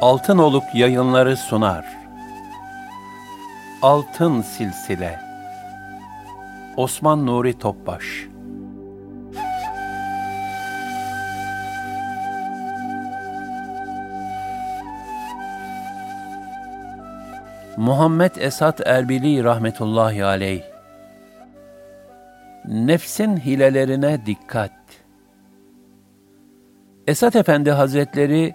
Altın Oluk Yayınları sunar. Altın Silsile. Osman Nuri Topbaş. Muhammed Esat Erbili rahmetullahi aleyh. Nefsin hilelerine dikkat. Esat Efendi Hazretleri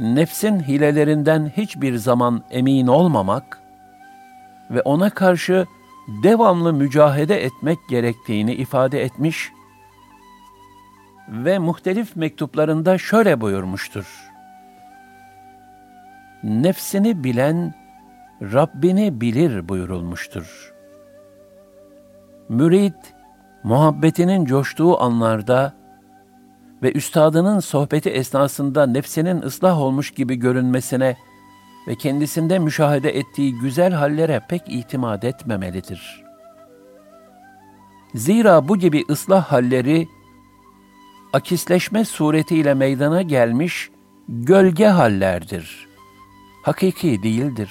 nefsin hilelerinden hiçbir zaman emin olmamak ve ona karşı devamlı mücahede etmek gerektiğini ifade etmiş ve muhtelif mektuplarında şöyle buyurmuştur. Nefsini bilen Rabbini bilir buyurulmuştur. Mürid, muhabbetinin coştuğu anlarda ve üstadının sohbeti esnasında nefsinin ıslah olmuş gibi görünmesine ve kendisinde müşahede ettiği güzel hallere pek itimat etmemelidir. Zira bu gibi ıslah halleri akisleşme suretiyle meydana gelmiş gölge hallerdir. Hakiki değildir.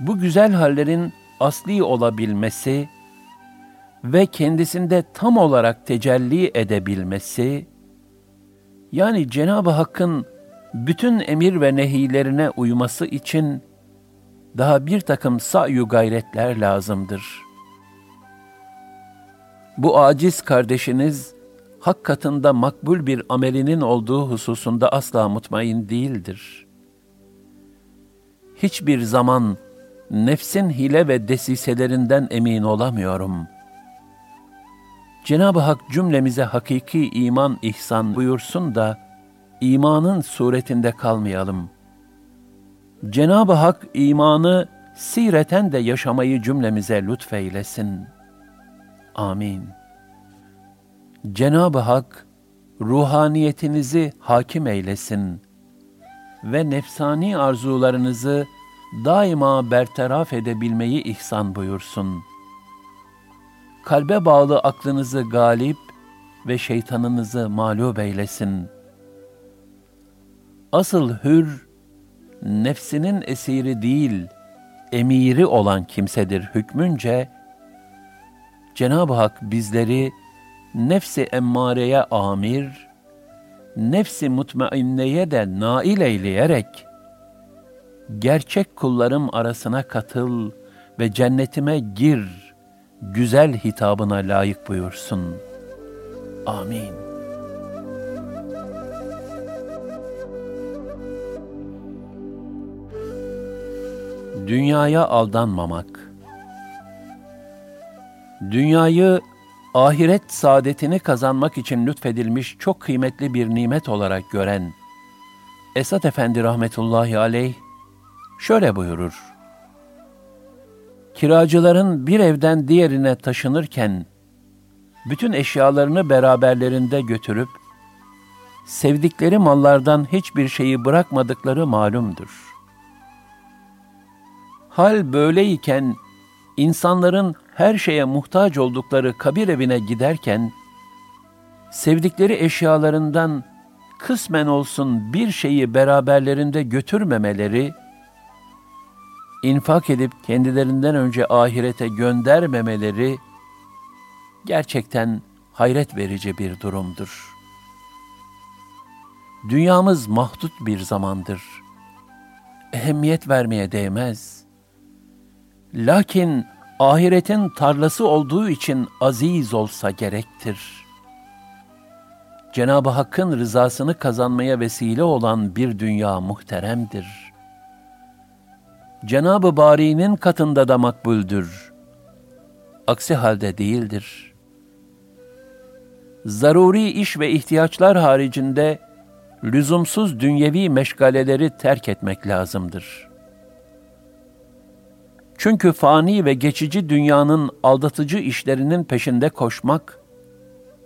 Bu güzel hallerin asli olabilmesi, ve kendisinde tam olarak tecelli edebilmesi, yani Cenab-ı Hakk'ın bütün emir ve nehilerine uyması için daha bir takım sa'yu gayretler lazımdır. Bu aciz kardeşiniz, hak katında makbul bir amelinin olduğu hususunda asla mutmain değildir. Hiçbir zaman nefsin hile ve desiselerinden emin olamıyorum.'' Cenab-ı Hak cümlemize hakiki iman ihsan buyursun da imanın suretinde kalmayalım. Cenab-ı Hak imanı sireten de yaşamayı cümlemize lütfeylesin. Amin. Cenab-ı Hak ruhaniyetinizi hakim eylesin ve nefsani arzularınızı daima bertaraf edebilmeyi ihsan buyursun.'' Kalbe bağlı aklınızı galip ve şeytanınızı mağlup eylesin. Asıl hür, nefsinin esiri değil, emiri olan kimsedir hükmünce, Cenab-ı Hak bizleri nefsi emmareye amir, nefsi mutmainneye de nail eyleyerek, gerçek kullarım arasına katıl ve cennetime gir güzel hitabına layık buyursun. Amin. Dünyaya aldanmamak Dünyayı ahiret saadetini kazanmak için lütfedilmiş çok kıymetli bir nimet olarak gören Esat Efendi rahmetullahi aleyh şöyle buyurur. Kiracıların bir evden diğerine taşınırken bütün eşyalarını beraberlerinde götürüp sevdikleri mallardan hiçbir şeyi bırakmadıkları malumdur. Hal böyleyken insanların her şeye muhtaç oldukları kabir evine giderken sevdikleri eşyalarından kısmen olsun bir şeyi beraberlerinde götürmemeleri infak edip kendilerinden önce ahirete göndermemeleri gerçekten hayret verici bir durumdur. Dünyamız mahdut bir zamandır. Ehemmiyet vermeye değmez. Lakin ahiretin tarlası olduğu için aziz olsa gerektir. Cenab-ı Hakk'ın rızasını kazanmaya vesile olan bir dünya muhteremdir. Cenab-ı Bari'nin katında da makbuldür. Aksi halde değildir. Zaruri iş ve ihtiyaçlar haricinde lüzumsuz dünyevi meşgaleleri terk etmek lazımdır.'' Çünkü fani ve geçici dünyanın aldatıcı işlerinin peşinde koşmak,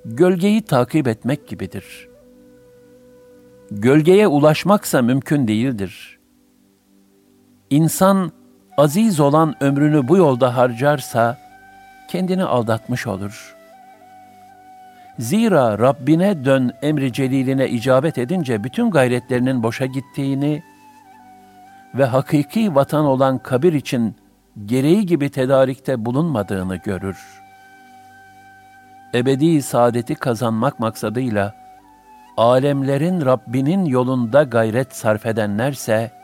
gölgeyi takip etmek gibidir. Gölgeye ulaşmaksa mümkün değildir. İnsan aziz olan ömrünü bu yolda harcarsa kendini aldatmış olur. Zira Rabbine dön emri celiline icabet edince bütün gayretlerinin boşa gittiğini ve hakiki vatan olan kabir için gereği gibi tedarikte bulunmadığını görür. Ebedi saadeti kazanmak maksadıyla alemlerin Rabbinin yolunda gayret sarf edenlerse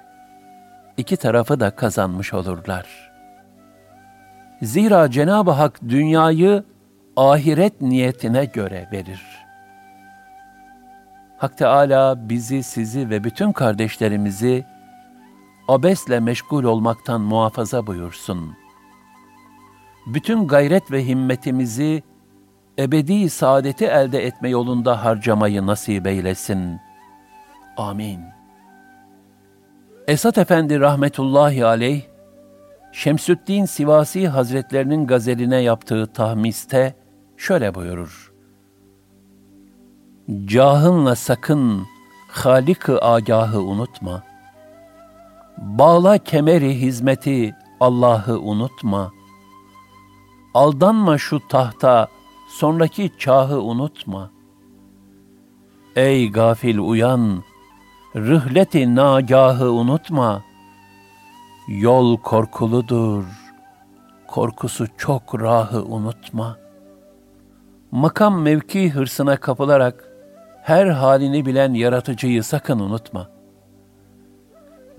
iki tarafı da kazanmış olurlar. Zira Cenab-ı Hak dünyayı ahiret niyetine göre verir. Hak Teala bizi, sizi ve bütün kardeşlerimizi abesle meşgul olmaktan muhafaza buyursun. Bütün gayret ve himmetimizi ebedi saadeti elde etme yolunda harcamayı nasip eylesin. Amin. Esat Efendi rahmetullahi aleyh, Şemsüddin Sivasi Hazretlerinin gazeline yaptığı tahmiste şöyle buyurur. Cahınla sakın Halik-ı agahı unutma.'' Bağla kemeri hizmeti Allah'ı unutma. Aldanma şu tahta, sonraki çahı unutma. Ey gafil uyan, rıhleti nagahı unutma. Yol korkuludur, korkusu çok rahı unutma. Makam mevki hırsına kapılarak her halini bilen yaratıcıyı sakın unutma.''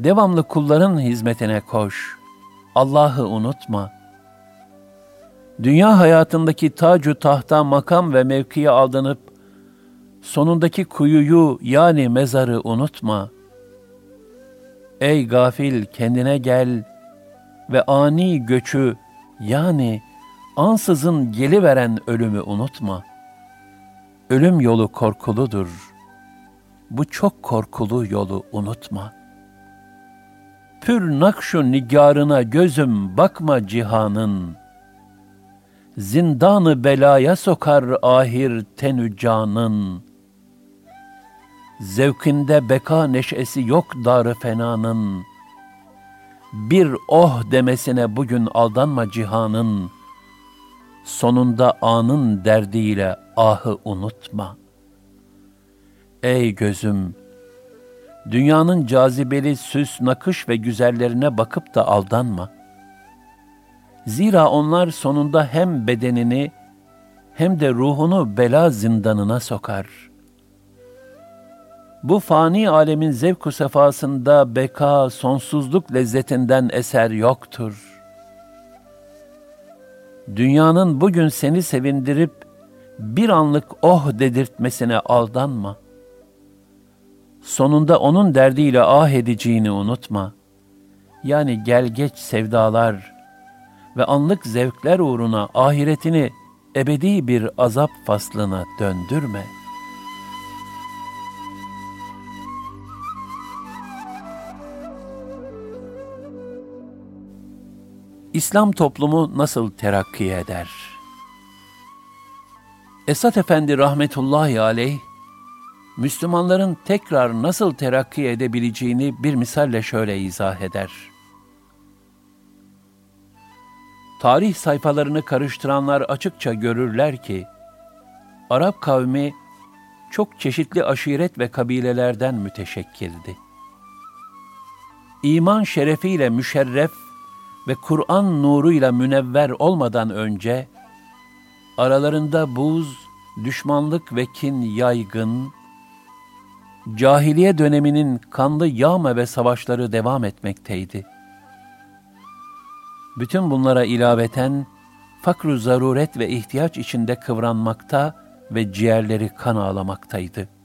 Devamlı kulların hizmetine koş. Allah'ı unutma. Dünya hayatındaki tacu tahta makam ve mevkiye aldanıp sonundaki kuyuyu yani mezarı unutma. Ey gafil kendine gel ve ani göçü yani ansızın geliveren ölümü unutma. Ölüm yolu korkuludur. Bu çok korkulu yolu unutma.'' Pür nakşu nigarına gözüm bakma cihanın. Zindanı belaya sokar ahir tenü canın. Zevkinde beka neşesi yok darı fenanın. Bir oh demesine bugün aldanma cihanın. Sonunda anın derdiyle ahı unutma. Ey gözüm, Dünyanın cazibeli süs, nakış ve güzellerine bakıp da aldanma. Zira onlar sonunda hem bedenini hem de ruhunu bela zindanına sokar. Bu fani alemin zevku sefasında beka, sonsuzluk lezzetinden eser yoktur. Dünyanın bugün seni sevindirip bir anlık oh dedirtmesine aldanma.'' sonunda onun derdiyle ah edeceğini unutma. Yani gel geç sevdalar ve anlık zevkler uğruna ahiretini ebedi bir azap faslına döndürme. İslam toplumu nasıl terakki eder? Esat Efendi rahmetullahi aleyh Müslümanların tekrar nasıl terakki edebileceğini bir misalle şöyle izah eder. Tarih sayfalarını karıştıranlar açıkça görürler ki, Arap kavmi çok çeşitli aşiret ve kabilelerden müteşekkildi. İman şerefiyle müşerref ve Kur'an nuruyla münevver olmadan önce, aralarında buz, düşmanlık ve kin yaygın, cahiliye döneminin kanlı yağma ve savaşları devam etmekteydi. Bütün bunlara ilaveten fakru zaruret ve ihtiyaç içinde kıvranmakta ve ciğerleri kan ağlamaktaydı.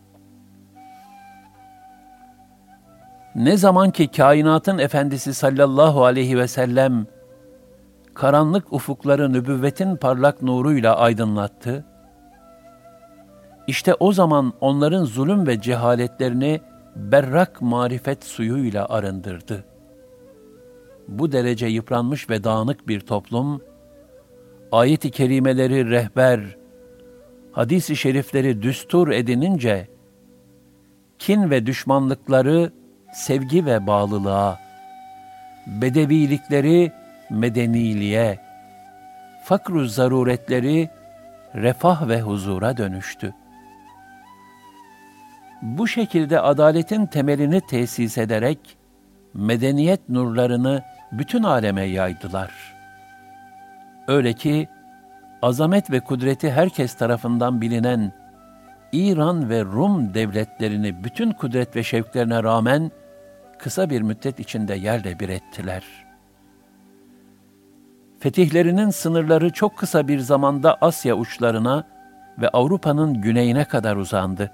Ne zaman ki kainatın efendisi sallallahu aleyhi ve sellem karanlık ufukları nübüvvetin parlak nuruyla aydınlattı, işte o zaman onların zulüm ve cehaletlerini berrak marifet suyuyla arındırdı. Bu derece yıpranmış ve dağınık bir toplum, ayet-i kerimeleri rehber, hadis-i şerifleri düstur edinince, kin ve düşmanlıkları sevgi ve bağlılığa, bedevilikleri medeniliğe, fakru zaruretleri refah ve huzura dönüştü. Bu şekilde adaletin temelini tesis ederek medeniyet nurlarını bütün aleme yaydılar. Öyle ki azamet ve kudreti herkes tarafından bilinen İran ve Rum devletlerini bütün kudret ve şevklerine rağmen kısa bir müddet içinde yerle bir ettiler. Fetihlerinin sınırları çok kısa bir zamanda Asya uçlarına ve Avrupa'nın güneyine kadar uzandı.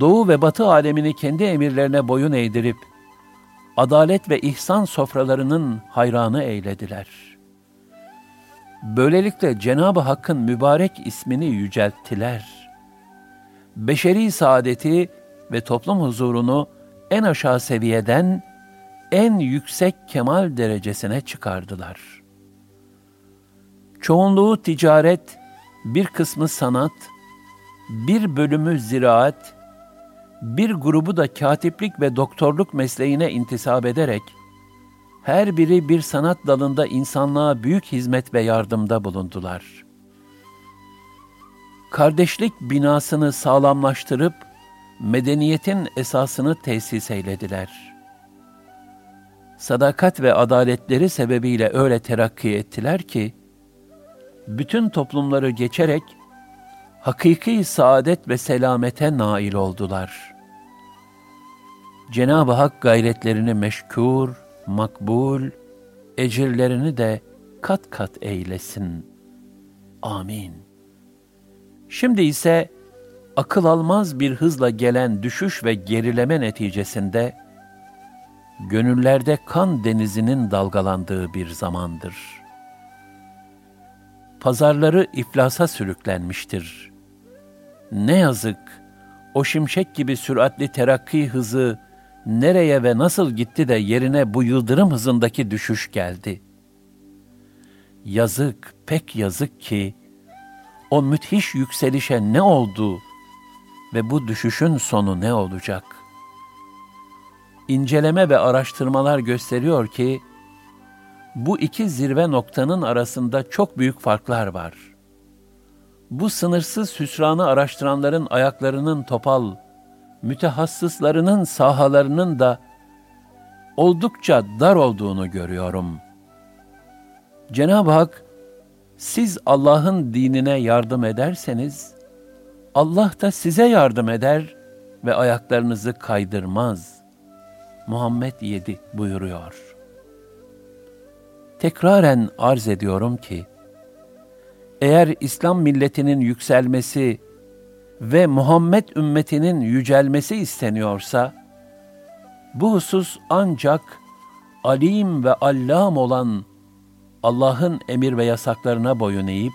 Doğu ve Batı alemini kendi emirlerine boyun eğdirip, adalet ve ihsan sofralarının hayranı eylediler. Böylelikle Cenab-ı Hakk'ın mübarek ismini yücelttiler. Beşeri saadeti ve toplum huzurunu en aşağı seviyeden en yüksek kemal derecesine çıkardılar. Çoğunluğu ticaret, bir kısmı sanat, bir bölümü ziraat, bir grubu da katiplik ve doktorluk mesleğine intisap ederek, her biri bir sanat dalında insanlığa büyük hizmet ve yardımda bulundular. Kardeşlik binasını sağlamlaştırıp, medeniyetin esasını tesis eylediler. Sadakat ve adaletleri sebebiyle öyle terakki ettiler ki, bütün toplumları geçerek hakiki saadet ve selamete nail oldular. Cenab-ı Hak gayretlerini meşkur, makbul, ecirlerini de kat kat eylesin. Amin. Şimdi ise akıl almaz bir hızla gelen düşüş ve gerileme neticesinde gönüllerde kan denizinin dalgalandığı bir zamandır. Pazarları iflasa sürüklenmiştir. Ne yazık o şimşek gibi süratli terakki hızı nereye ve nasıl gitti de yerine bu yıldırım hızındaki düşüş geldi. Yazık, pek yazık ki o müthiş yükselişe ne oldu ve bu düşüşün sonu ne olacak? İnceleme ve araştırmalar gösteriyor ki, bu iki zirve noktanın arasında çok büyük farklar var. Bu sınırsız hüsranı araştıranların ayaklarının topal, mütehassıslarının sahalarının da oldukça dar olduğunu görüyorum. Cenab-ı Hak, siz Allah'ın dinine yardım ederseniz, Allah da size yardım eder ve ayaklarınızı kaydırmaz. Muhammed 7 buyuruyor. Tekraren arz ediyorum ki, eğer İslam milletinin yükselmesi ve Muhammed ümmetinin yücelmesi isteniyorsa, bu husus ancak alim ve allam olan Allah'ın emir ve yasaklarına boyun eğip,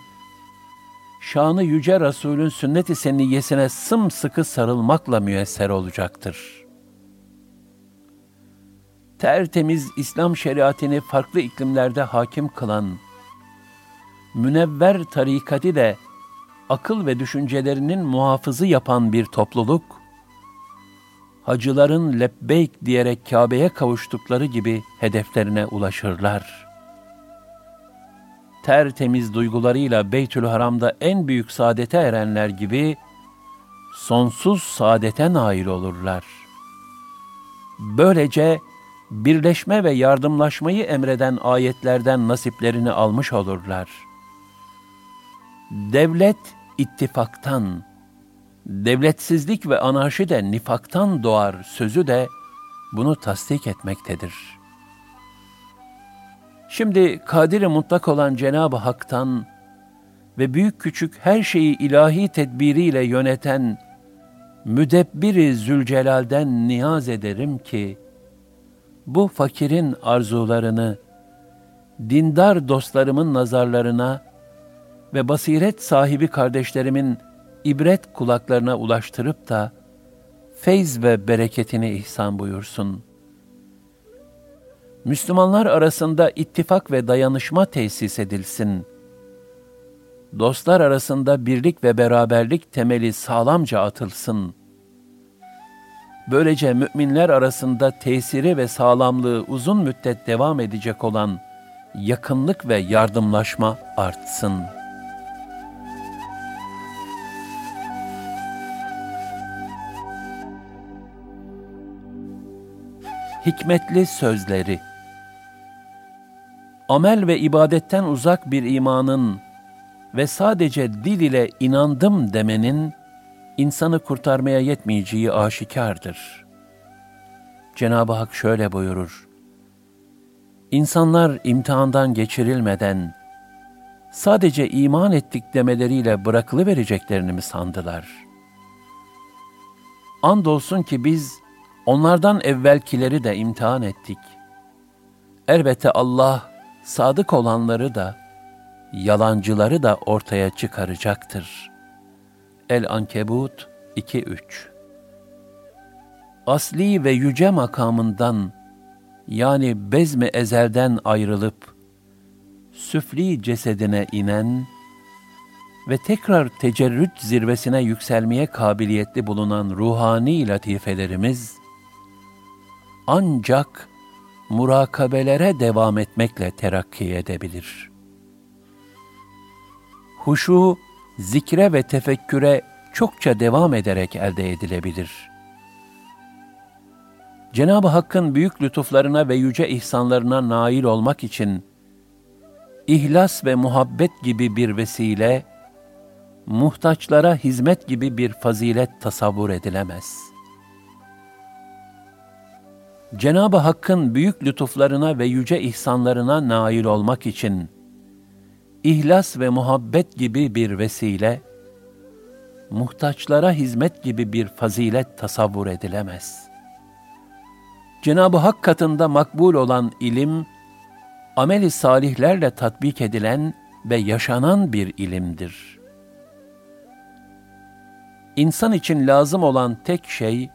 şanı yüce Resulün sünnet-i seniyyesine sımsıkı sarılmakla müyesser olacaktır. Tertemiz İslam şeriatini farklı iklimlerde hakim kılan, münevver tarikati de akıl ve düşüncelerinin muhafızı yapan bir topluluk, hacıların lebbeyk diyerek Kabe'ye kavuştukları gibi hedeflerine ulaşırlar. Tertemiz duygularıyla Beytül Haram'da en büyük saadete erenler gibi sonsuz saadete nail olurlar. Böylece birleşme ve yardımlaşmayı emreden ayetlerden nasiplerini almış olurlar.'' Devlet ittifaktan, devletsizlik ve anarşi de nifaktan doğar sözü de bunu tasdik etmektedir. Şimdi kadiri mutlak olan Cenab-ı Hak'tan ve büyük küçük her şeyi ilahi tedbiriyle yöneten müdebbiri Zülcelal'den niyaz ederim ki, bu fakirin arzularını, dindar dostlarımın nazarlarına ve basiret sahibi kardeşlerimin ibret kulaklarına ulaştırıp da, feyz ve bereketini ihsan buyursun. Müslümanlar arasında ittifak ve dayanışma tesis edilsin. Dostlar arasında birlik ve beraberlik temeli sağlamca atılsın. Böylece müminler arasında tesiri ve sağlamlığı uzun müddet devam edecek olan yakınlık ve yardımlaşma artsın.'' hikmetli sözleri. Amel ve ibadetten uzak bir imanın ve sadece dil ile inandım demenin insanı kurtarmaya yetmeyeceği aşikardır. Cenab-ı Hak şöyle buyurur. İnsanlar imtihandan geçirilmeden sadece iman ettik demeleriyle bırakılıvereceklerini mi sandılar? Andolsun ki biz Onlardan evvelkileri de imtihan ettik. Elbette Allah sadık olanları da, yalancıları da ortaya çıkaracaktır. El-Ankebut 2-3 Asli ve yüce makamından, yani bezmi ezelden ayrılıp, süfli cesedine inen ve tekrar tecerrüt zirvesine yükselmeye kabiliyetli bulunan ruhani latifelerimiz, ancak murakabelere devam etmekle terakki edebilir. Huşu, zikre ve tefekküre çokça devam ederek elde edilebilir. Cenab-ı Hakk'ın büyük lütuflarına ve yüce ihsanlarına nail olmak için ihlas ve muhabbet gibi bir vesile, muhtaçlara hizmet gibi bir fazilet tasavvur edilemez.'' Cenab-ı Hakk'ın büyük lütuflarına ve yüce ihsanlarına nail olmak için ihlas ve muhabbet gibi bir vesile, muhtaçlara hizmet gibi bir fazilet tasavvur edilemez. Cenab-ı Hak katında makbul olan ilim, ameli salihlerle tatbik edilen ve yaşanan bir ilimdir. İnsan için lazım olan tek şey,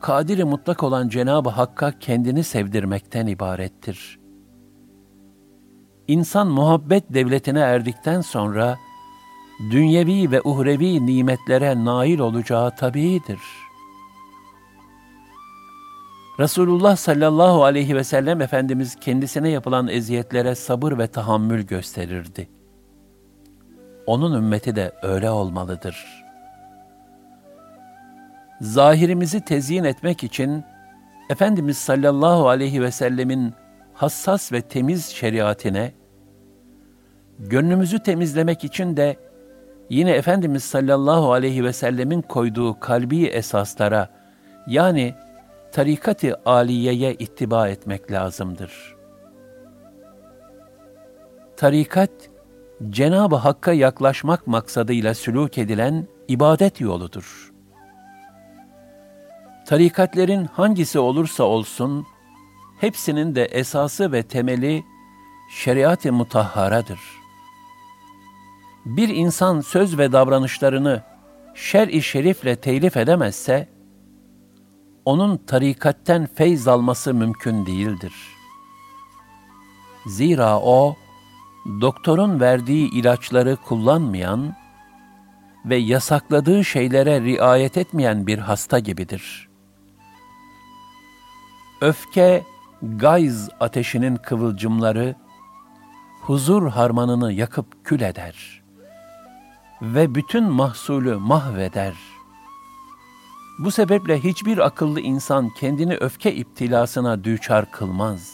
kadiri mutlak olan Cenab-ı Hakk'a kendini sevdirmekten ibarettir. İnsan muhabbet devletine erdikten sonra, dünyevi ve uhrevi nimetlere nail olacağı tabiidir. Resulullah sallallahu aleyhi ve sellem Efendimiz kendisine yapılan eziyetlere sabır ve tahammül gösterirdi. Onun ümmeti de öyle olmalıdır.'' Zahirimizi tezyin etmek için Efendimiz sallallahu aleyhi ve sellemin hassas ve temiz şeriatine, gönlümüzü temizlemek için de yine Efendimiz sallallahu aleyhi ve sellemin koyduğu kalbi esaslara, yani tarikat-ı aliyeye ittiba etmek lazımdır. Tarikat, Cenab-ı Hakk'a yaklaşmak maksadıyla sülûk edilen ibadet yoludur. Tarikatlerin hangisi olursa olsun, hepsinin de esası ve temeli şeriat-ı mutahharadır. Bir insan söz ve davranışlarını şer-i şerifle telif edemezse, onun tarikatten feyz alması mümkün değildir. Zira o, doktorun verdiği ilaçları kullanmayan ve yasakladığı şeylere riayet etmeyen bir hasta gibidir.'' Öfke, gayz ateşinin kıvılcımları, huzur harmanını yakıp kül eder ve bütün mahsulü mahveder. Bu sebeple hiçbir akıllı insan kendini öfke iptilasına düçar kılmaz.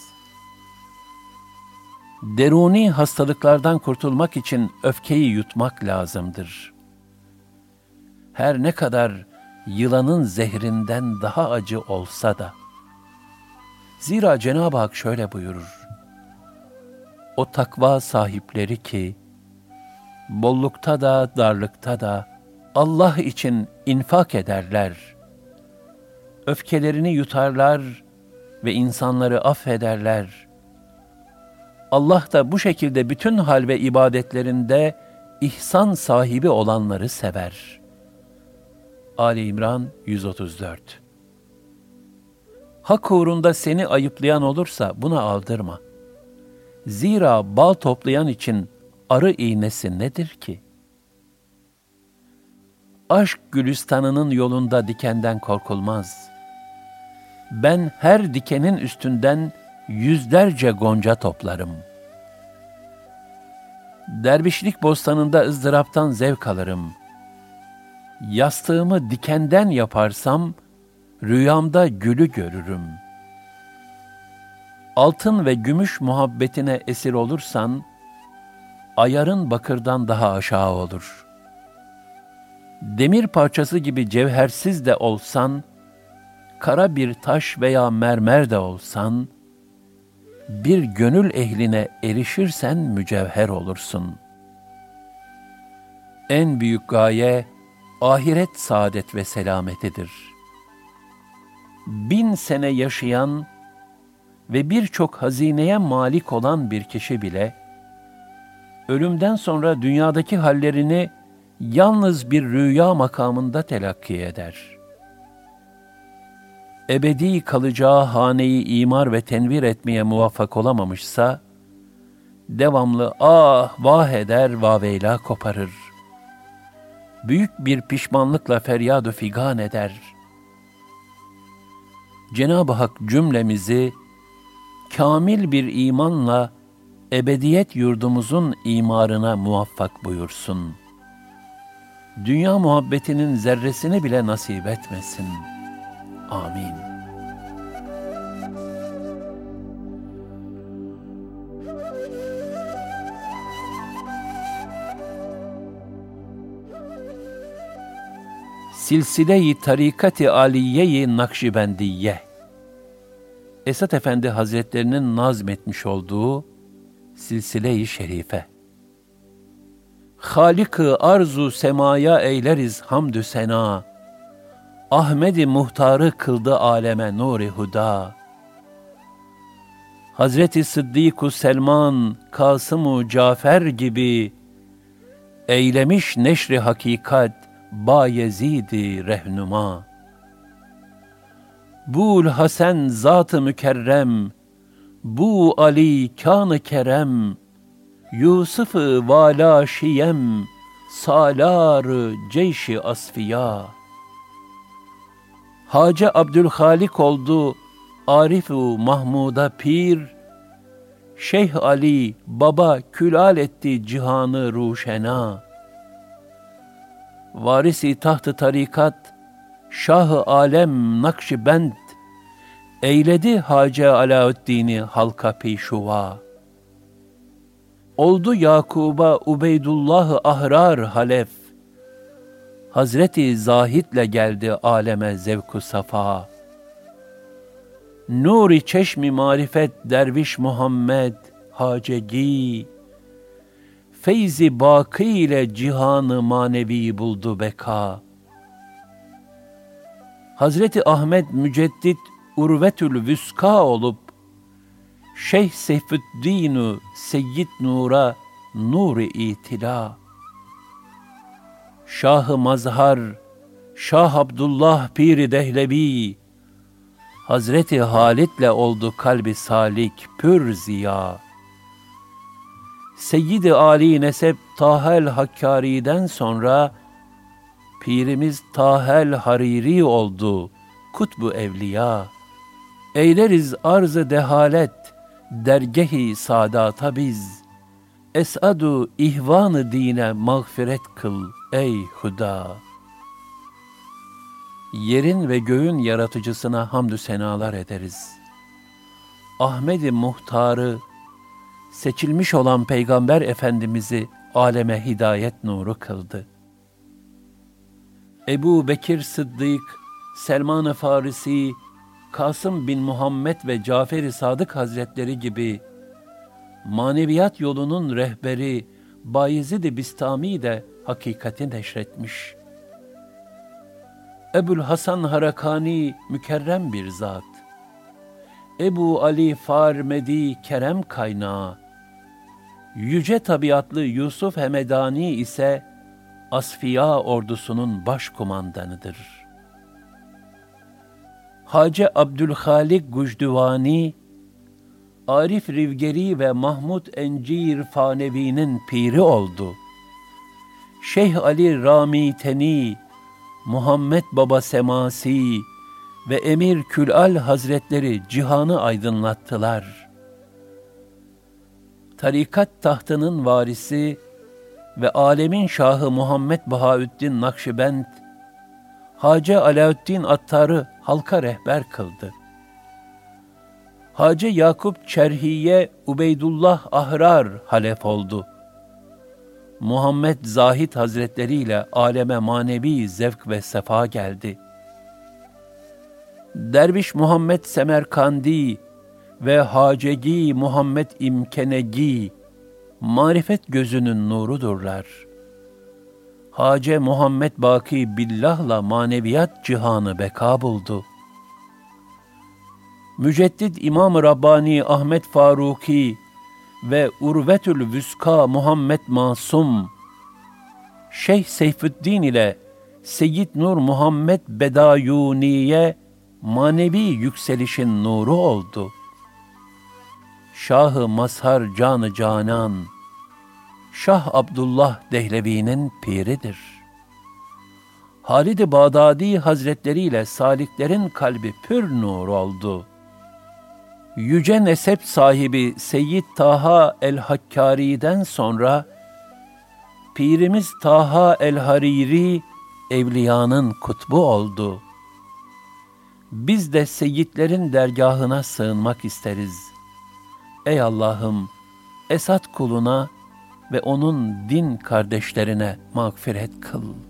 Deruni hastalıklardan kurtulmak için öfkeyi yutmak lazımdır. Her ne kadar yılanın zehrinden daha acı olsa da, Zira Cenab-ı Hak şöyle buyurur. O takva sahipleri ki, bollukta da darlıkta da Allah için infak ederler. Öfkelerini yutarlar ve insanları affederler. Allah da bu şekilde bütün hal ve ibadetlerinde ihsan sahibi olanları sever. Ali İmran 134 Hak uğrunda seni ayıplayan olursa buna aldırma. Zira bal toplayan için arı iğnesi nedir ki? Aşk gülistanının yolunda dikenden korkulmaz. Ben her dikenin üstünden yüzlerce gonca toplarım. Dervişlik bostanında ızdıraptan zevk alırım. Yastığımı dikenden yaparsam, rüyamda gülü görürüm. Altın ve gümüş muhabbetine esir olursan, ayarın bakırdan daha aşağı olur. Demir parçası gibi cevhersiz de olsan, kara bir taş veya mermer de olsan, bir gönül ehline erişirsen mücevher olursun. En büyük gaye, ahiret saadet ve selametidir. Bin sene yaşayan ve birçok hazineye malik olan bir kişi bile, ölümden sonra dünyadaki hallerini yalnız bir rüya makamında telakki eder. Ebedi kalacağı haneyi imar ve tenvir etmeye muvaffak olamamışsa, devamlı ah vah eder vaveyla koparır. Büyük bir pişmanlıkla feryad figan eder. Cenab-ı Hak cümlemizi kamil bir imanla ebediyet yurdumuzun imarına muvaffak buyursun. Dünya muhabbetinin zerresini bile nasip etmesin. Amin. Silsile-i Tarikat-ı Aliye-i Nakşibendiye Esat Efendi Hazretlerinin nazmetmiş olduğu Silsile-i Şerife. Halık-ı arzu semaya eyleriz hamdü sena. Ahmedi muhtarı kıldı aleme nuri huda. Hazreti Sıddık-ı Selman, Kasım-ı Cafer gibi eylemiş neşri hakikat Bayezid-i rehnuma. Bul Hasan zat-ı mükerrem, bu Ali kan kerem, Yusuf-ı vala şiyem, salar ceyşi asfiya. Hacı Abdülhalik oldu, Arif-u Mahmud'a pir, Şeyh Ali baba külal etti cihanı ruşena. Varisi tahtı tarikat, Şah-ı Alem Nakşibend, Eyledi Hacı Alaüddin'i halka peyşuva. Oldu Yakub'a Ubeydullah ahrar halef. Hazreti Zahid'le geldi aleme zevku safa. Nuri çeşmi marifet derviş Muhammed hacegi. Feyzi baki ile cihanı manevi buldu beka. Hazreti Ahmet Müceddit Urvetül Vüska olup, Şeyh Seyfüddin Seyyid Nur'a nur-i itila. Şah-ı Mazhar, Şah Abdullah Piri Dehlevi, Hazreti Halit'le oldu kalbi salik pür ziya. Seyyid-i Ali Nesep Tahel Hakkari'den sonra Pirimiz Tahel Hariri oldu kutbu evliya. Eyleriz arz-ı dehalet, dergehi sadata biz. Esadu ihvanı dine mağfiret kıl ey Huda. Yerin ve göğün yaratıcısına hamdü senalar ederiz. Ahmedi Muhtar'ı, seçilmiş olan Peygamber Efendimiz'i aleme hidayet nuru kıldı. Ebu Bekir Sıddık, Selman-ı Farisi, Kasım bin Muhammed ve Cafer-i Sadık Hazretleri gibi maneviyat yolunun rehberi Bayezid-i Bistami de hakikati neşretmiş. Ebul Hasan Harakani mükerrem bir zat. Ebu Ali Farmedi kerem kaynağı. Yüce tabiatlı Yusuf Hemedani ise Asfiya ordusunun başkumandanıdır. Hacı Abdülhalik Gucduvani, Arif Rivgeri ve Mahmud Encir Fanevi'nin piri oldu. Şeyh Ali Rami Teni, Muhammed Baba Semasi ve Emir Külal Hazretleri cihanı aydınlattılar. Tarikat tahtının varisi ve alemin şahı Muhammed Bahaüddin Nakşibend, Hacı Alaaddin Attar'ı halka rehber kıldı. Hacı Yakup Çerhiye Ubeydullah Ahrar halef oldu. Muhammed Zahid Hazretleri ile aleme manevi zevk ve sefa geldi. Derviş Muhammed Semerkandi ve Hacegi Muhammed İmkenegi marifet gözünün nurudurlar. Hace Muhammed Baki Billah'la maneviyat cihanı beka buldu. Müceddit İmam Rabbani Ahmet Faruki ve Urvetül Vüska Muhammed Masum, Şeyh Seyfüddin ile Seyyid Nur Muhammed Bedayuni'ye manevi yükselişin nuru oldu. Şahı Mazhar Canı Canan, Şah Abdullah Dehlevi'nin piridir. Halid-i Bağdadi Hazretleri ile saliklerin kalbi pür nur oldu. Yüce nesep sahibi Seyyid Taha el-Hakkari'den sonra, Pirimiz Taha el-Hariri, evliyanın kutbu oldu. Biz de seyyidlerin dergahına sığınmak isteriz. Ey Allah'ım, Esat kuluna ve onun din kardeşlerine mağfiret kıl.''